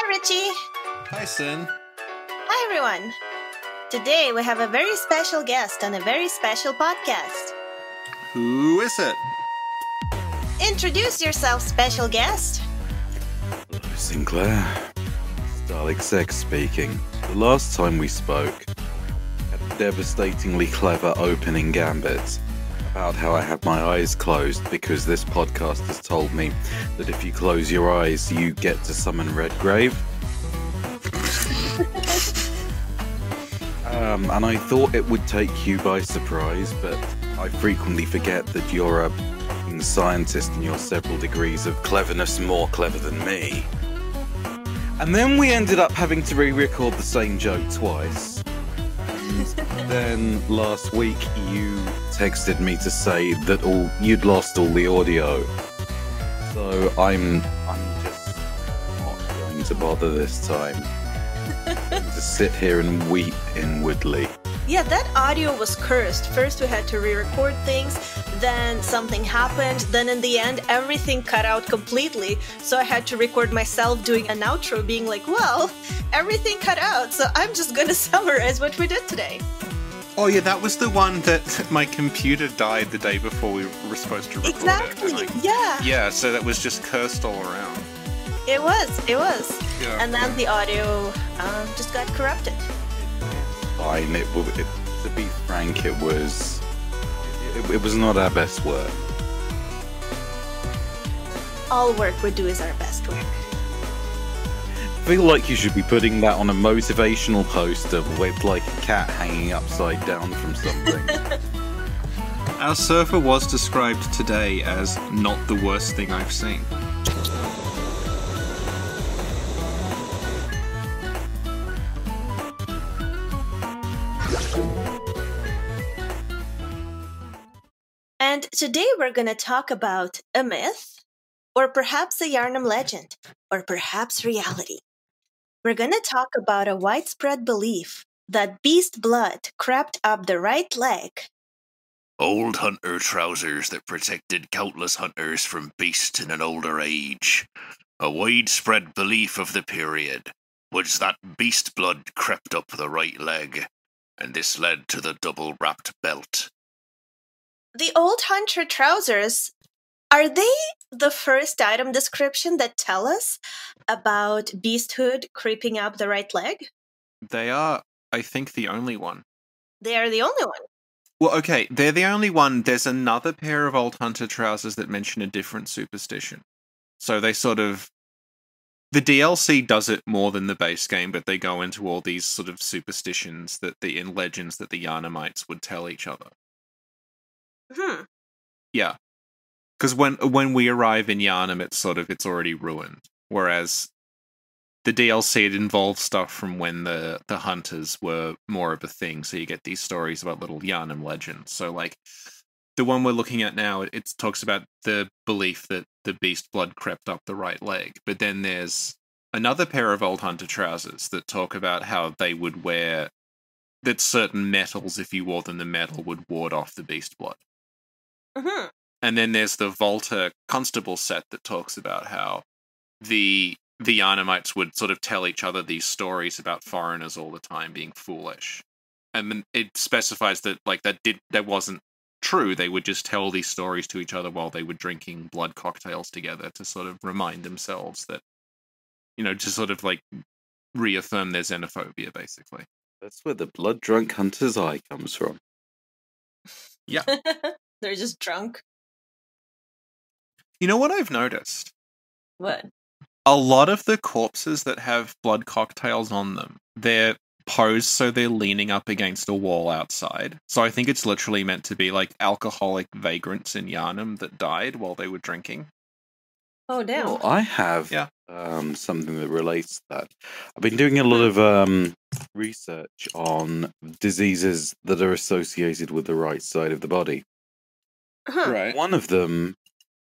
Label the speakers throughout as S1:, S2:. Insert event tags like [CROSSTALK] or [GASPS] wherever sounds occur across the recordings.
S1: Hi, Richie.
S2: Hi, Sin.
S1: Hi, everyone. Today we have a very special guest on a very special podcast.
S2: Who is it?
S1: Introduce yourself, special guest.
S3: Hello, Sinclair. Dalek Sex speaking. The last time we spoke, had a devastatingly clever opening gambit about how I have my eyes closed because this podcast has told me that if you close your eyes, you get to summon Redgrave. [LAUGHS] um, and I thought it would take you by surprise, but I frequently forget that you're a scientist and you're several degrees of cleverness more clever than me. And then we ended up having to re record the same joke twice. [LAUGHS] Then last week you texted me to say that all you'd lost all the audio. So I'm I'm just not going to bother this time. to sit here and weep inwardly.
S1: Yeah, that audio was cursed. First, we had to re record things, then something happened, then in the end, everything cut out completely. So I had to record myself doing an outro, being like, well, everything cut out, so I'm just gonna [LAUGHS] summarize what we did today.
S2: Oh, yeah, that was the one that [LAUGHS] my computer died the day before we were supposed to record
S1: Exactly,
S2: it.
S1: yeah,
S2: yeah, so that was just cursed all around.
S1: it was, it was.
S2: Yeah.
S1: And then the audio um, just got corrupted.
S3: Fine, it, it to be frank, it was it, it was not our best work.
S1: All work we do is our best work.
S3: I feel like you should be putting that on a motivational poster with like a cat hanging upside down from something. [LAUGHS]
S2: Our surfer was described today as not the worst thing I've seen.
S1: Today we're going to talk about a myth, or perhaps a Yharnam legend, or perhaps reality. We're going to talk about a widespread belief that beast blood crept up the right leg.
S4: Old hunter trousers that protected countless hunters from beasts in an older age. A widespread belief of the period was that beast blood crept up the right leg, and this led to the double wrapped belt.
S1: The old hunter trousers, are they the first item description that tell us about beasthood creeping up the right leg?
S2: They are, I think, the only one.
S1: They are the only one.
S2: Well, okay, they're the only one. There's another pair of old hunter trousers that mention a different superstition. So they sort of. The DLC does it more than the base game, but they go into all these sort of superstitions that the in legends that the Yharnamites would tell each other.
S1: Hmm.
S2: Yeah, because when when we arrive in Yharnam, it's sort of it's already ruined. Whereas the DLC it involves stuff from when the the hunters were more of a thing. So you get these stories about little Yharnam legends. So like the one we're looking at now, it, it talks about the belief that the beast blood crept up the right leg. But then there's another pair of old hunter trousers that talk about how they would wear that certain metals, if you wore them, the metal would ward off the beast blood.
S1: Hmm
S2: And then there's the Volta Constable set that talks about how the the Yharnamites would sort of tell each other these stories about foreigners all the time being foolish. And then it specifies that like that did that wasn't true. They would just tell these stories to each other while they were drinking blood cocktails together to sort of remind themselves that you know, to sort of like reaffirm their xenophobia basically.
S3: That's where the blood drunk hunter's eye comes from.
S2: Yeah. [LAUGHS]
S1: They're just drunk.
S2: You know what I've noticed?
S1: What?
S2: a lot of the corpses that have blood cocktails on them, they're posed so they're leaning up against a wall outside. So I think it's literally meant to be like alcoholic vagrants in Yharnam that died while they were drinking.
S1: Oh, damn.
S3: Well, I have
S2: Yeah.
S3: um, something that relates to that. I've been doing a lot of um, research on diseases that are associated with the right side of the body.
S1: Huh.
S2: Right.
S3: One of them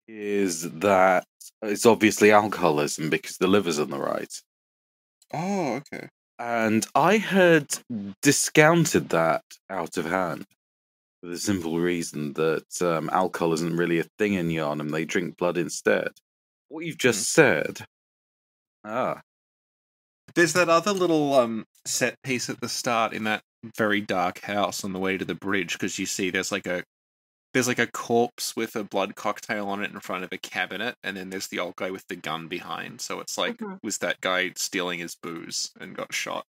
S3: is that it's obviously alcoholism because the liver's on the right.
S2: Oh, okay.
S3: And I had discounted that out of hand for the simple reason that um, alcohol isn't really a thing in Yharnam. They drink blood instead. What you've just said, ah,
S2: There's that other little um set piece at the start in that very dark house on the way to the bridge because you see there's like a there's like a corpse with a blood cocktail on it in front of a cabinet, and then there's the old guy with the gun behind. So it's like
S1: Mhm.
S2: was that guy stealing his booze and got shot?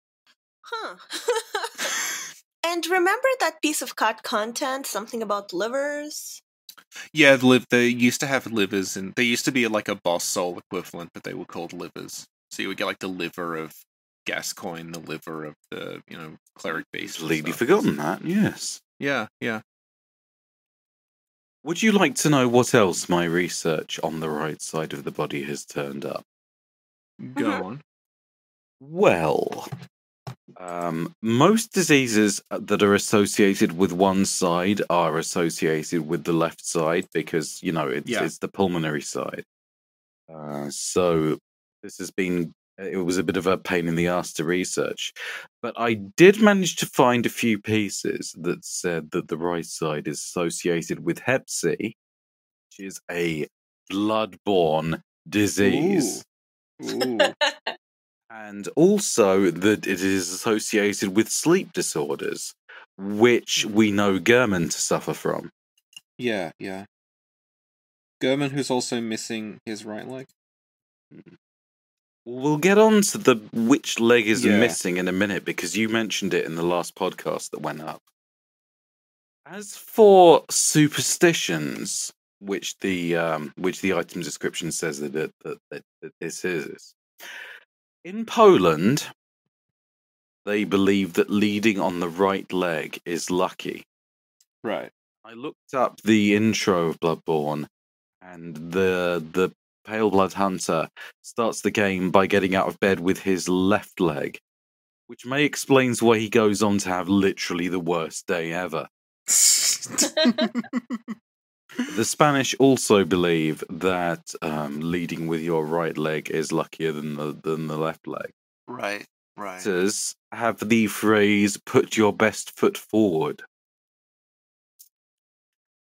S1: Huh. [LAUGHS] and remember that piece of cut content, something about livers?
S2: Yeah, the liv- they used to have livers, and they used to be like a boss soul equivalent, but they were called livers. So you would get like the liver of Gascoigne, the liver of the you know cleric beast. and
S3: Completely
S2: stuff.
S3: forgotten that, yes.
S2: Yeah, yeah.
S3: Would you like to know what else my research on the right side of the body has turned up?
S2: Go
S1: Mhm.
S2: on.
S3: Well, um, most diseases uh, that are associated with one side are associated with the left side because, you know, it's,
S2: Yeah.
S3: it's the pulmonary side. Uh, so this has been, Uh, it was a bit of a pain in the ass to research. But I did manage to find a few pieces that said that the right side is associated with Hep C, which is a blood-borne disease
S2: Ooh.
S3: and also that it is associated with sleep disorders, which hmm. we know Gehrman to suffer from.
S2: Yeah, yeah. Gehrman, who's also missing his right leg. Hmm.
S3: We'll get on to the which leg is
S2: Yeah.
S3: missing in a minute because you mentioned it in the last podcast that went up. As for superstitions, which the um, which the item description says that it, that, that, that this is, in Poland, they believe that leading on the right leg is lucky.
S2: Right.
S3: I looked up the intro of Bloodborne, and the the Pale Blood Hunter starts the game by getting out of bed with his left leg, which may explains why he goes on to have literally the worst day ever. [LAUGHS] The Spanish also believe that um, leading with your right leg is luckier than the than the left leg.
S4: Right, right.
S3: Have the phrase "put your best foot forward."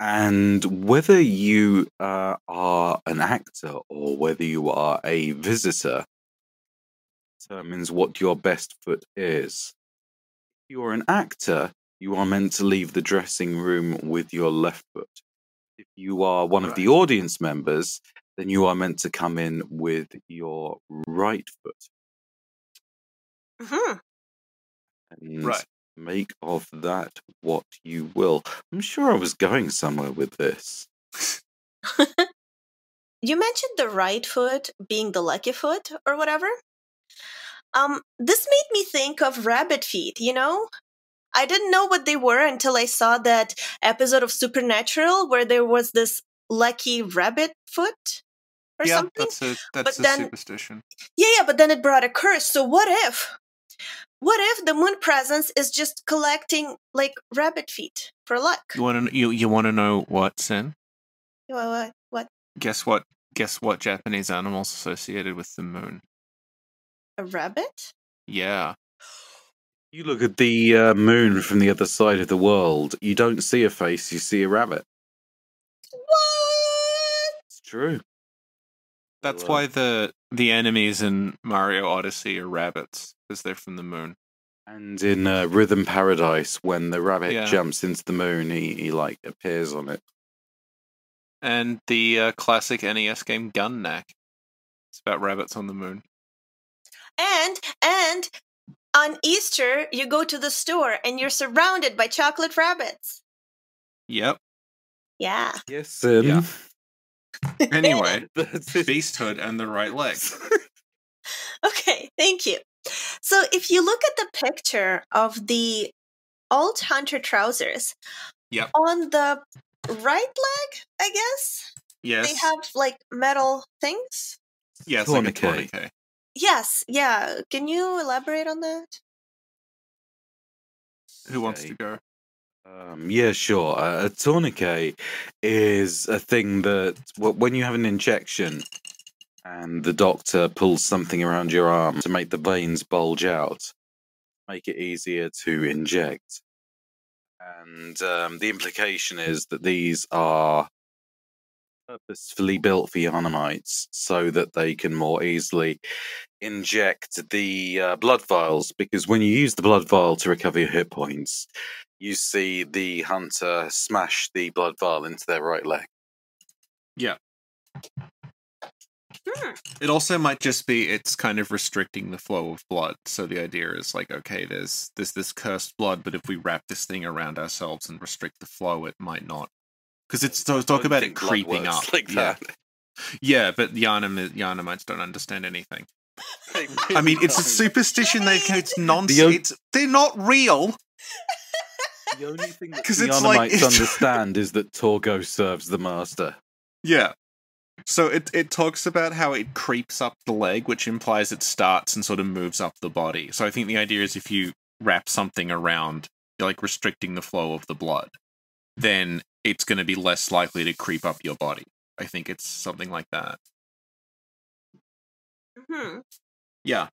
S3: And whether you uh, are an actor or whether you are a visitor determines what your best foot is. If you're an actor, you are meant to leave the dressing room with your left foot. If you are one of the audience members, then you are meant to come in with your right foot.
S1: hmm
S3: And
S4: Right.
S3: Make of that what you will. I'm sure I was going somewhere with this. [LAUGHS]
S1: You mentioned the right foot being the lucky foot or whatever. Um, this made me think of rabbit feet, you know? I didn't know what they were until I saw that episode of Supernatural where there was this lucky rabbit foot or
S2: yeah,
S1: something.
S2: that's a that's
S1: But
S2: a
S1: then-
S2: superstition.
S1: Yeah, yeah, but then it brought a curse. So what if? What if the moon presence is just collecting like rabbit feet for luck?
S2: You want to you you want to know what Sin?
S1: What? What? what?
S2: Guess what? Guess what Japanese animals associated with the moon?
S1: A rabbit?
S2: Yeah.
S3: You look at the uh, moon from the other side of the world, you don't see a face, you see a rabbit.
S1: What?
S3: It's true.
S2: That's why the the enemies in Mario Odyssey are rabbits because they're from the moon.
S3: And in uh, Rhythm Paradise, when the rabbit
S2: Yeah.
S3: jumps into the moon, he, he like appears on it.
S2: And the uh, classic NES game Gun-Nac. It's about rabbits on the moon.
S1: And and on Easter you go to the store and you're surrounded by chocolate rabbits.
S2: Yep.
S1: Yeah.
S3: Yes, Sin.
S2: Yeah. Anyway, [LAUGHS]
S3: That's it.
S2: Beasthood and the right leg. [LAUGHS]
S1: Okay, thank you. So if you look at the picture of the old hunter trousers,
S2: Yep.
S1: on the right leg, I guess,
S2: Yes.
S1: they have like metal things.
S2: yeah, it's like a
S3: Tourniquet.
S2: tourniquet.
S1: Yes, yeah. Can you elaborate on that?
S2: Who wants to go?
S3: Um, yeah, sure. Uh, a tourniquet is a thing that wh- when you have an injection and the doctor pulls something around your arm to make the veins bulge out, make it easier to inject. And um, the implication is that these are purposefully built for Yharnamites so that they can more easily inject the uh, blood vials because when you use the blood vial to recover your hit points, you see the hunter smash the blood vial into their right leg.
S2: Yeah. It also might just be it's kind of restricting the flow of blood. So the idea is like, okay, there's there's this cursed blood, but if we wrap this thing around ourselves and restrict the flow, it might not. Because it's so talk about it creeping up.
S3: like
S2: yeah.
S3: that.
S2: yeah, but Yharnam Yharnamites don't understand anything. [LAUGHS] I mean, it's a superstition. They it's
S3: The o-
S2: nonsense. It's, they're not real.
S3: The only thing that [LAUGHS]
S2: 'Cause
S3: the
S2: it's like-
S3: Yharnamites understand is that Torgo serves the master.
S2: Yeah. So it it talks about how it creeps up the leg, which implies it starts and sort of moves up the body. So I think the idea is if you wrap something around, like restricting the flow of the blood, then it's going to be less likely to creep up your body. I think it's something like that.
S1: Hmm.
S2: Yeah.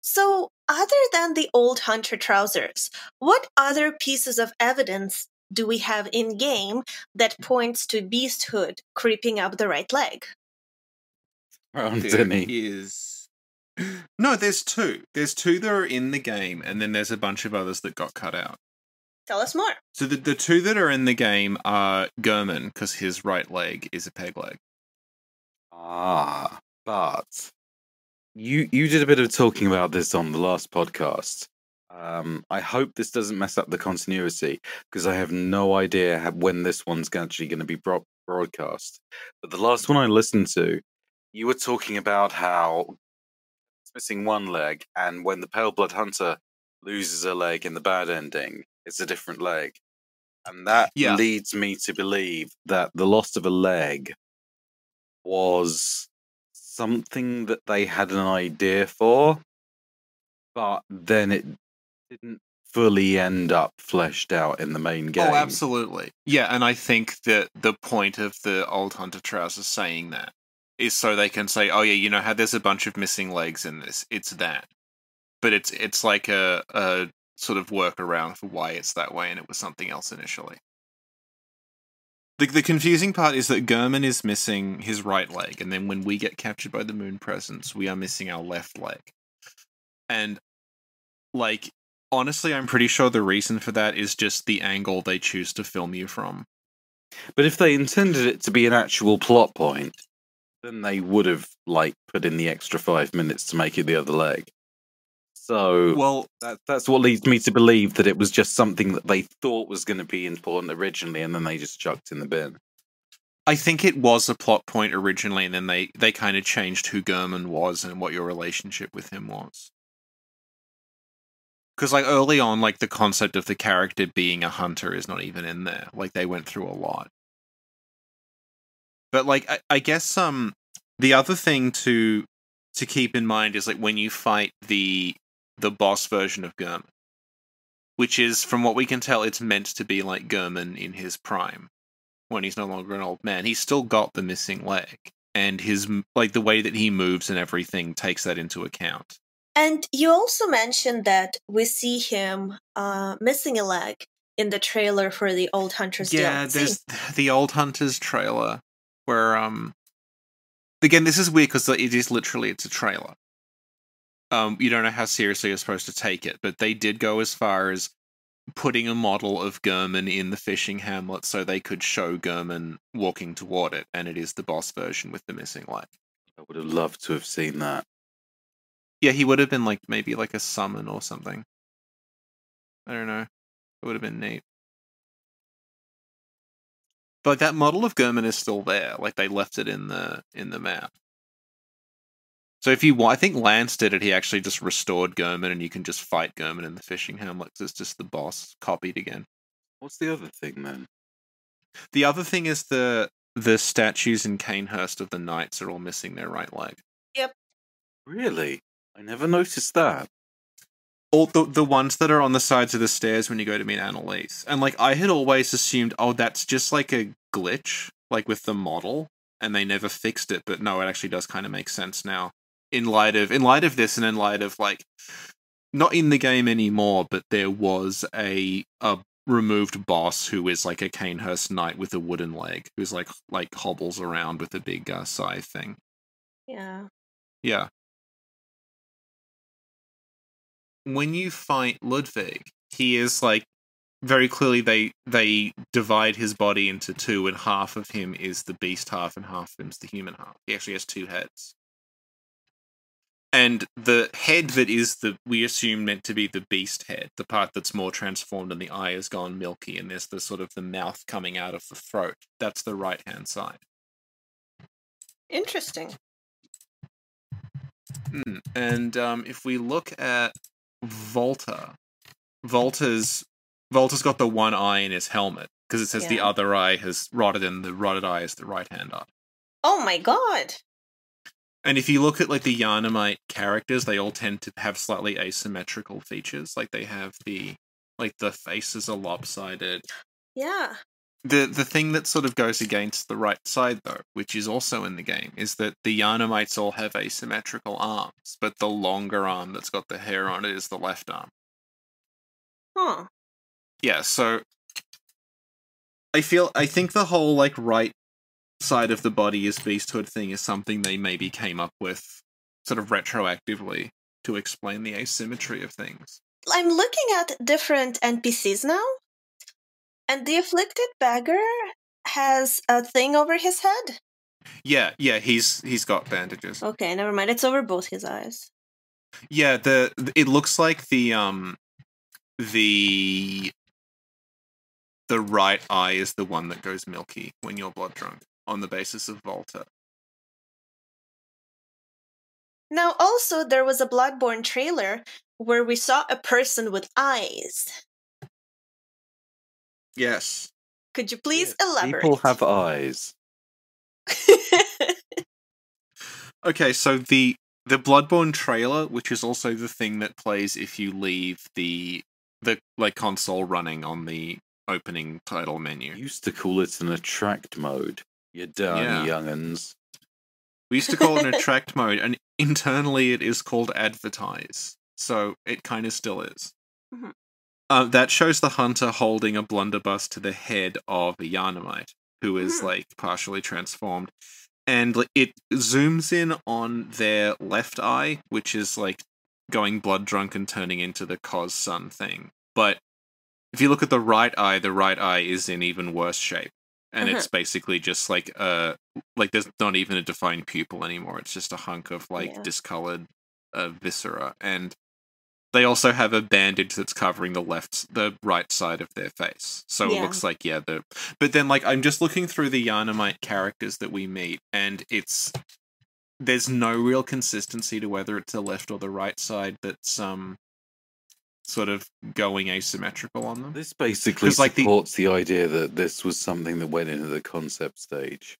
S1: So, other than the old hunter trousers, what other pieces of evidence do we have in game that points to beasthood creeping up the right leg? [LAUGHS]
S3: Anthony.
S2: is [GASPS] no. There's two. There's two that are in the game, and then there's a bunch of others that got cut out.
S1: Tell us more.
S2: So the the two that are in the game are Gehrman because his right leg is a peg leg.
S3: Ah, but you you did a bit of talking about this on the last podcast. Um, I hope this doesn't mess up the continuity because I have no idea how, when this one's actually going to be bro- broadcast. But the last one I listened to, you were talking about how it's missing one leg, and when the Pale Blood Hunter loses a leg in the bad ending, it's a different leg, and that
S2: Yeah.
S3: leads me to believe that the loss of a leg was something that they had an idea for, but then it didn't fully end up fleshed out in the main oh, game.
S2: Oh, absolutely. Yeah, and I think that the point of the old Hunter Trousers saying that is so they can say, "Oh yeah, you know how there's a bunch of missing legs in this. It's that." But it's it's like a a sort of workaround for why it's that way, and it was something else initially. The the confusing part is that Gehrman is missing his right leg, and then when we get captured by the Moon Presence, we are missing our left leg. And like honestly, I'm pretty sure the reason for that is just the angle they choose to film you from.
S3: But if they intended it to be an actual plot point, then they would have like put in the extra five minutes to make it the other leg. So
S2: Well,
S3: that, that's what leads me to believe that it was just something that they thought was going to be important originally, and then they just chucked in the bin.
S2: I think it was a plot point originally, and then they they kind of changed who Gehrman was and what your relationship with him was. Because like early on, like the concept of the character being a hunter is not even in there. Like they went through a lot. But like I, I guess um the other thing to to keep in mind is like when you fight the the boss version of Gehrman, which is from what we can tell, it's meant to be like Gehrman in his prime when he's no longer an old man. He's still got the missing leg, and his like the way that he moves and everything takes that into account.
S1: And you also mentioned that we see him uh, missing a leg in the trailer for the Old Hunters
S2: yeah,
S1: DLC.
S2: there's [LAUGHS] the old hunters trailer where um again this is weird because it is literally it's a trailer. Um, you don't know how seriously you're supposed to take it, but they did go as far as putting a model of Gehrman in the fishing hamlet so they could show Gehrman walking toward it, and it is the boss version with the missing leg.
S3: I would have loved to have seen that.
S2: Yeah, he would have been like maybe like a summon or something. I don't know. It would have been neat. But like, that model of Gehrman is still there. Like they left it in the in the map. So if you want, I think Lance did it. He actually just restored Gehrman, and you can just fight Gehrman in the fishing hamlet. 'cause It's just the boss copied again.
S3: What's the other thing then?
S2: The other thing is the the statues in Cainhurst of the knights are all missing their right leg. Yep.
S3: Really? I never noticed that.
S2: all the the ones that are on the sides of the stairs when you go to meet Annalise. And like I had always assumed, oh, that's just like a glitch, like with the model, and they never fixed it. But no, it actually does kind of make sense now. In light of in light of this, and in light of like not in the game anymore, but there was a a removed boss who is like a Cainhurst knight with a wooden leg, who's like like hobbles around with a big uh, scythe thing.
S1: yeah.
S2: Yeah. When you fight Ludwig, he is like very clearly they they divide his body into two, and half of him is the beast half, and half of him's the human half. He actually has two heads. And the head that is the we assume meant to be the beast head, the part that's more transformed and the eye has gone milky, and there's the sort of the mouth coming out of the throat. That's the right hand side.
S1: Interesting.
S2: Mm, And um, if we look at Volta, Volta's Volta's got the one eye in his helmet because it says the other eye has rotted, and the rotted eye is the right hand eye.
S1: Oh my god.
S2: And if you look at like the Yharnamite characters, they all tend to have slightly asymmetrical features. Like they have the like the faces are lopsided.
S1: Yeah.
S2: The the thing that sort of goes against the right side though, which is also in the game, is that the Yharnamites all have asymmetrical arms, but the longer arm that's got the hair on it is the left arm.
S1: Huh.
S2: Yeah, so I feel I think the whole like right side of the body is beasthood thing is something they maybe came up with sort of retroactively to explain the asymmetry of things.
S1: I'm looking at different NPCs now, and the afflicted beggar has a thing over his head.
S2: Yeah, yeah, he's he's got bandages.
S1: Okay, never mind. It's over both his eyes.
S2: Yeah, the it looks like the um the the right eye is the one that goes milky when you're blood drunk on the basis of Volta.
S1: Now, also, there was a Bloodborne trailer where we saw a person with eyes.
S2: Yes.
S1: Could you please
S3: Yes,
S1: elaborate?
S3: People have eyes. [LAUGHS]
S2: Okay, so the the Bloodborne trailer, which is also the thing that plays if you leave the the like console running on the opening title menu.
S3: Used to call it an attract mode. You dirty
S2: Yeah.
S3: young'uns.
S2: We used to call it an [LAUGHS] attract mode, and internally it is called advertise. So it kind of still is.
S1: Mhm.
S2: Uh, that shows the hunter holding a blunderbuss to the head of a Yharnamite, who is
S1: Mhm.
S2: like partially transformed. And it zooms in on their left eye, which is like going blood drunk and turning into the cos sun thing. But if you look at the right eye, the right eye is in even worse shape. And it's basically just like uh like there's not even a defined pupil anymore. It's just a hunk of like
S1: Yeah.
S2: discolored uh, viscera, and they also have a bandage that's covering the left, the right side of their face. So it looks like yeah, the. But then like I'm just looking through the Yharnamite characters that we meet, and it's there's no real consistency to whether it's the left or the right side that's um sort of going asymmetrical on them.
S3: This basically
S2: 'Cause, like, the-
S3: supports the... idea that this was something that went into the concept stage.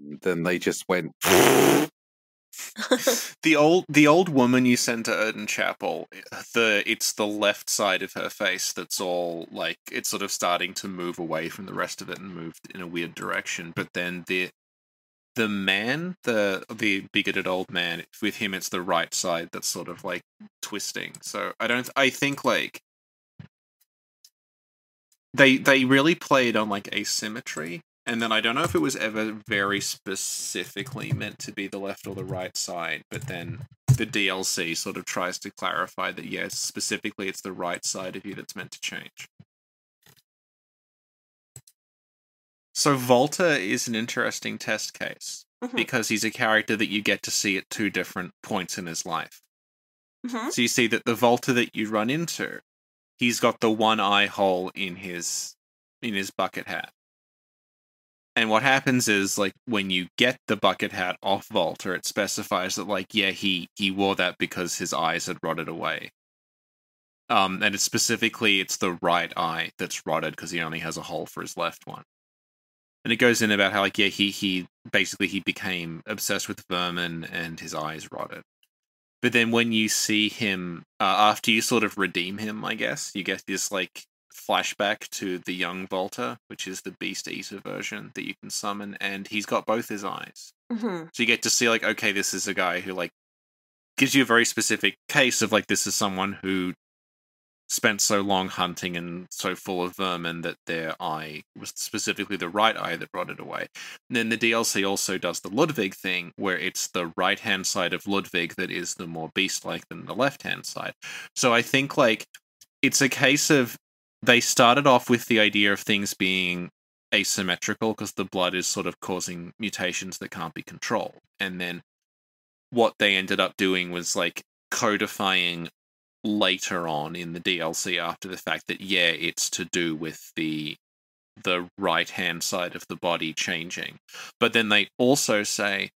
S3: Then they just went. [LAUGHS]
S2: the old the old woman you sent to Oedon Chapel, eh, the it's the left side of her face that's all like it's sort of starting to move away from the rest of it and moved in a weird direction. But then the the man, the the bigoted old man, with him it's the right side that's sort of like twisting. So I don't I think like they they really played on like asymmetry and then I don't know if it was ever very specifically meant to be the left or the right side, but then the DLC sort of tries to clarify that yes, specifically it's the right side of you that's meant to change. So Volta is an interesting test case
S1: Mhm.
S2: because he's a character that you get to see at two different points in his life.
S1: Mhm.
S2: So you see that the Volta that you run into, he's got the one eye hole in his in his bucket hat. And what happens is like when you get the bucket hat off Volta, it specifies that like yeah, he he wore that because his eyes had rotted away. Um and it's specifically it's the right eye that's rotted because he only has a hole for his left one. And it goes in about how like yeah, he he basically he became obsessed with vermin and his eyes rotted. But then when you see him uh, after you sort of redeem him, I guess you get this like flashback to the young Volta, which is the Beast Eater version that you can summon, and he's got both his eyes.
S1: Mhm.
S2: So you get to see like, okay, this is a guy who like gives you a very specific case of like this is someone who spent so long hunting and so full of vermin that their eye was specifically the right eye that rotted away. And then the DLC also does the Ludwig thing, where it's the right hand side of Ludwig that is the more beast like than the left hand side. So I think like it's a case of they started off with the idea of things being asymmetrical because the blood is sort of causing mutations that can't be controlled. And then what they ended up doing was like codifying later on in the DLC after the fact that yeah, it's to do with the the right hand side of the body changing. But then they also say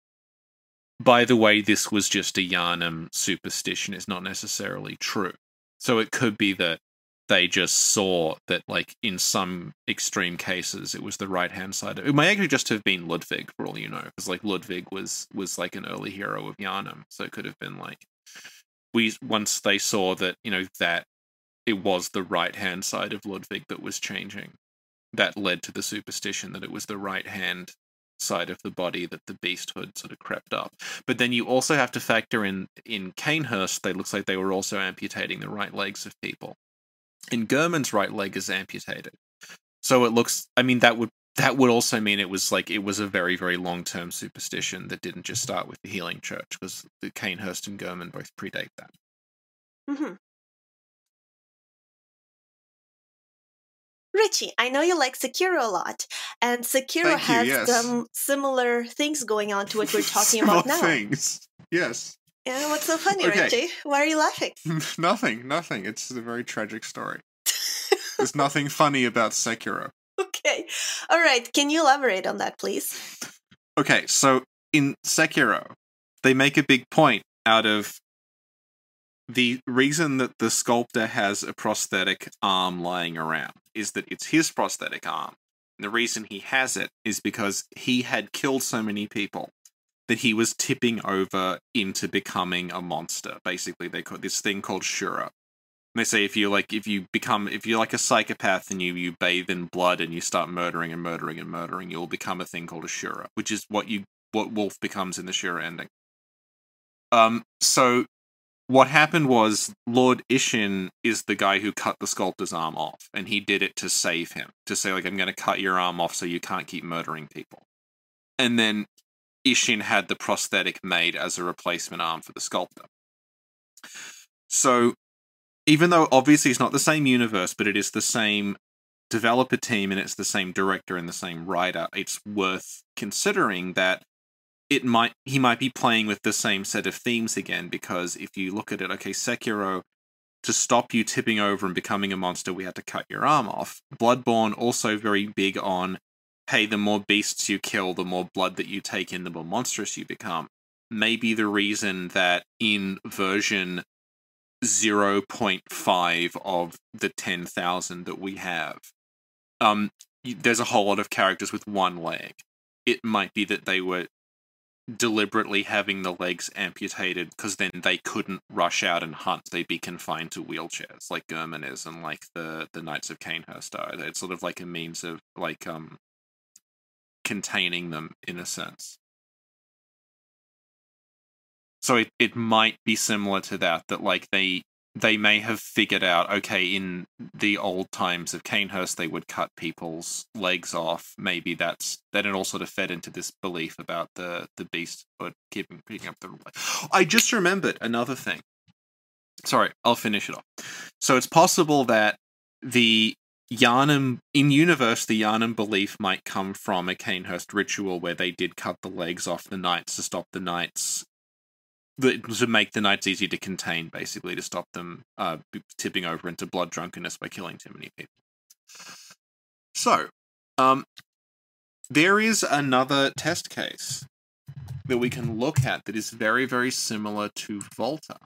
S2: by the way, this was just a Yharnam superstition, it's not necessarily true. So it could be that they just saw that, like, in some extreme cases, it was the right hand side. It might actually just have been Ludwig, for all you know, because like Ludwig was was like an early hero of Yharnam, so it could have been like we once they saw that you know that it was the right hand side of Ludwig that was changing. That led to the superstition that it was the right hand side of the body that the beasthood sort of crept up. But then you also have to factor in in Cainhurst, they looks like they were also amputating the right legs of people. And Gehrman's right leg is amputated. So it looks I mean that would that would also mean it was like it was a very very long term superstition that didn't just start with the healing church because the Cainhurst and Gehrman both predate that.
S1: Mm-hmm. Richie, I know you like Sekiro a lot, and Sekiro
S2: Thank you,
S1: has
S2: yes.
S1: some similar things going on to what we're talking [LAUGHS] about now.
S2: things. Yes.
S1: Yeah, what's so funny,
S2: Okay.
S1: Richie? Why are you laughing? [LAUGHS]
S2: nothing, nothing. It's a very tragic story. [LAUGHS] There's nothing funny about Sekiro.
S1: okay. All right. Can you elaborate on that, please?
S2: Okay, so in Sekiro, they make a big point out of the reason that the sculptor has a prosthetic arm lying around is that it's his prosthetic arm. And the reason he has it is because he had killed so many people that he was tipping over into becoming a monster. Basically, they call this thing called Shura. And they say if you like if you become if you're like a psychopath and you you bathe in blood and you start murdering and murdering and murdering, you'll become a thing called a Shura, which is what you what Wolf becomes in the Shura ending. Um so what happened was Lord Ishin is the guy who cut the sculptor's arm off, and he did it to save him, to say like I'm going to cut your arm off so you can't keep murdering people. And then Ishin had the prosthetic made as a replacement arm for the sculptor. So even though obviously it's not the same universe, but it is the same developer team and it's the same director and the same writer, it's worth considering that it might he might be playing with the same set of themes again because if you look at it, okay, Sekiro, to stop you tipping over and becoming a monster, we had to cut your arm off. Bloodborne also very big on, hey, the more beasts you kill, the more blood that you take in, the more monstrous you become. Maybe the reason that in version 0.5 of the 10,000 that we have, um, there's a whole lot of characters with one leg. It might be that they were deliberately having the legs amputated because then they couldn't rush out and hunt. They'd be confined to wheelchairs, like Gehrman is, and like the the Knights of Cainhurst are. It's sort of like a means of like um containing them in a sense. So it, it might be similar to that, that like they they may have figured out, okay, in the old times of Cainhurst, they would cut people's legs off. Maybe that's then it all sort of fed into this belief about the the beast, but keeping picking up the. I just remembered another thing. Sorry, I'll finish it off. So it's possible that the Yharnam in universe, the Yharnam belief might come from a Cainhurst ritual where they did cut the legs off the knights to stop the knights to make the knights easy to contain, basically, to stop them uh, tipping over into blood drunkenness by killing too many people. So, um, there is another test case that we can look at that is very, very similar to Volta.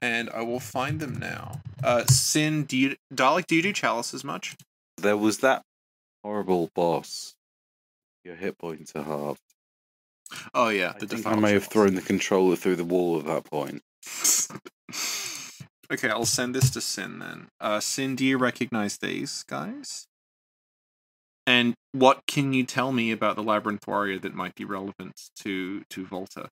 S2: And I will find them now. Uh, Sin, do you, Dalek, do you do chalice as much?
S3: There was that horrible boss. Your hit points are halved.
S2: Oh yeah,
S3: I think I may have thrown the controller through the wall at that point. [LAUGHS]
S2: okay, I'll send this to Sin then. Uh, Sin, do you recognize these guys? And what can you tell me about the Labyrinth Warrior that might be relevant to to Volta?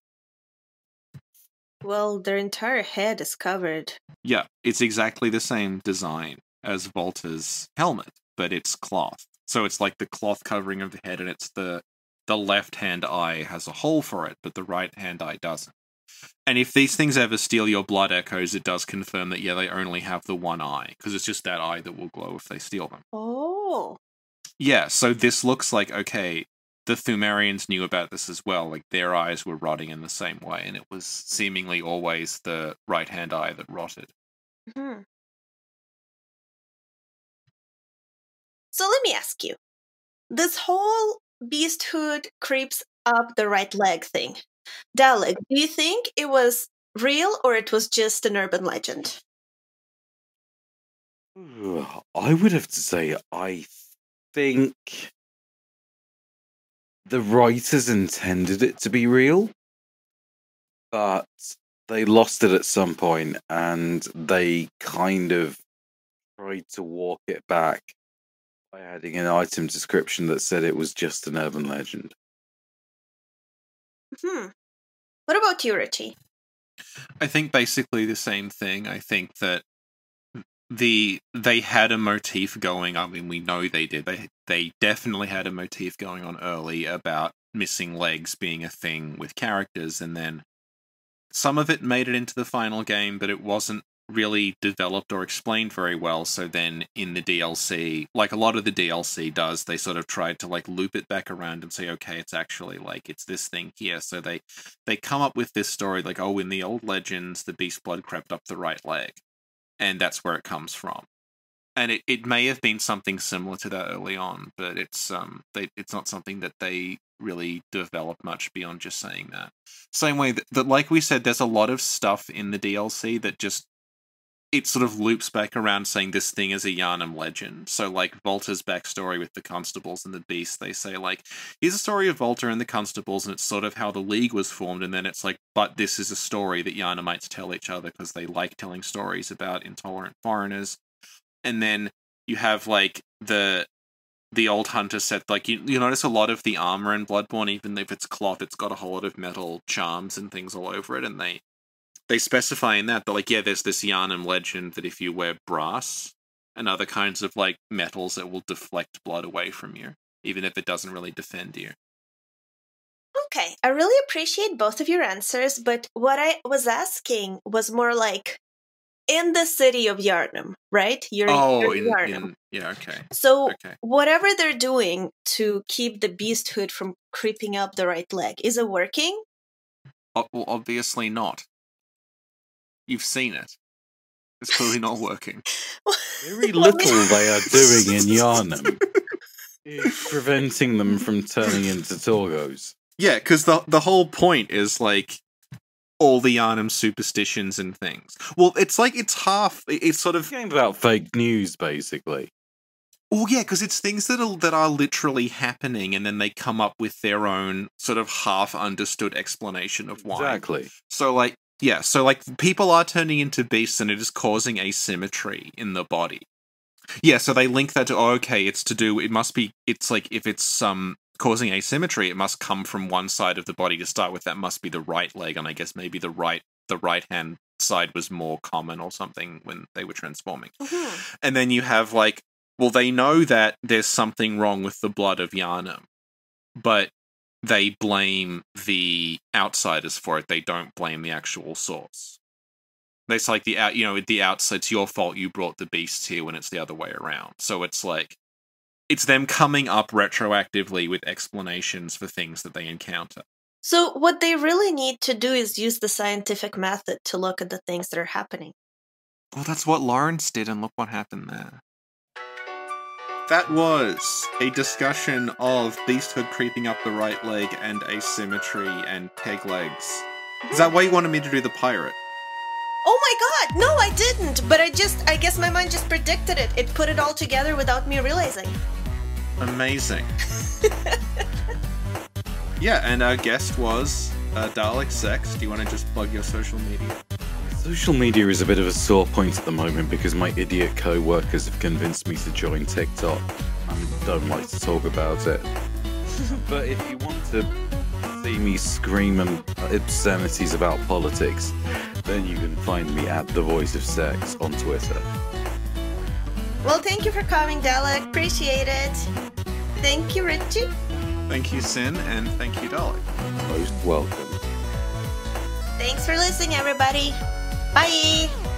S1: Well, their entire head is covered.
S2: Yeah, it's exactly the same design as Volta's helmet, but it's cloth. So it's like the cloth covering of the head, and it's the the left hand eye has a hole for it, but the right hand eye doesn't. And if these things ever steal your blood echoes, it does confirm that yeah, they only have the one eye because it's just that eye that will glow if they steal them.
S1: Oh.
S2: Yeah, so this looks like okay. The Pthumerians knew about this as well. Like their eyes were rotting in the same way, and it was seemingly always the right hand eye that rotted.
S1: hmm So let me ask you this whole beasthood creeps up the right leg thing. Dalek, do you think it was real or it was just an urban legend?
S3: I would have to say, I think the writers intended it to be real, but they lost it at some point and they kind of tried to walk it back by adding an item description that said it was just an urban legend.
S1: Hmm. What about you, Richie?
S2: I think basically the same thing. I think that the they had a motif going. I mean, we know they did. They they definitely had a motif going on early about missing legs being a thing with characters, and then some of it made it into the final game, but it wasn't really developed or explained very well. So then in the DLC, like a lot of the DLC does, they sort of tried to like loop it back around and say, okay, it's actually like it's this thing here. So they they come up with this story like, oh, in the old legends, the beast blood crept up the right leg, and that's where it comes from. And it, it may have been something similar to that early on, but it's um they it's not something that they really develop much beyond just saying that. Same way that, that like we said, there's a lot of stuff in the DLC that just it sort of loops back around saying this thing is a Yharnam legend. So, like Volta's backstory with the Constables and the Beast, they say like, here's a story of Volta and the Constables, and it's sort of how the League was formed. And then it's like, but this is a story that Yharnamites tell each other because they like telling stories about intolerant foreigners. And then you have like the the old hunter set like you, you notice a lot of the armor in bloodborne even if it's cloth it's got a whole lot of metal charms and things all over it and they they specify in that that like yeah there's this Yharnam legend that if you wear brass and other kinds of like metals it will deflect blood away from you even if it doesn't really defend you
S1: Okay, I really appreciate both of your answers, but what I was asking was more like in the city of Yharnam, right? You're,
S2: oh
S1: you're
S2: in,
S1: Yharnam.
S2: in yeah okay
S1: So
S2: okay
S1: whatever they're doing to keep the beasthood from creeping up the right leg, is it working?
S2: Well, obviously not you've seen it it's clearly not working
S3: Very [LAUGHS] little they are [LAUGHS] doing in Yharnam [LAUGHS] is preventing them from turning into Torgos.
S2: Yeah, because the the whole point is like all the Yharnam superstitions and things. Well, it's like it's half. It's sort of
S3: Game about fake news, basically.
S2: oh yeah, because it's things that are that are literally happening, and then they come up with their own sort of half understood explanation of why.
S3: Exactly.
S2: So like yeah, so like people are turning into beasts, and it is causing asymmetry in the body. Yeah, so they link that to oh, okay, it's to do. It must be. It's like if it's um causing asymmetry, it must come from one side of the body to start with. That must be the right leg, and I guess maybe the right the right hand side was more common or something when they were transforming.
S1: Mhm.
S2: And then you have like, well, they know that there's something wrong with the blood of Yharnam, but they blame the outsiders for it. They don't blame the actual source. It's like the out, you know, the outside. It's your fault. You brought the beasts here when it's the other way around. So it's like, it's them coming up retroactively with explanations for things that they encounter.
S1: So what they really need to do is use the scientific method to look at the things that are happening.
S2: Well, that's what Lawrence did, and look what happened there. That was a discussion of beasthood creeping up the right leg and asymmetry and peg legs. Is that why you wanted me to do the pirate?
S1: Oh my god, no, I didn't. But I just, I guess my mind just predicted it. It put it all together without me realizing.
S2: Amazing. [LAUGHS] yeah, and our guest was uh, Dalek Sex. Do you want to just plug your social media?
S3: Social media is a bit of a sore point at the moment because my idiot co workers have convinced me to join TikTok and don't like to talk about it. [LAUGHS] but if you want to see me screaming obscenities about politics, then you can find me at the Voice of Sex on Twitter.
S1: Well, thank you for coming, Dalek. Appreciate it. Thank you, Richie.
S2: Thank you, Sin, and thank you, Dalek.
S3: Most welcome.
S1: Thanks for listening, everybody. 拜。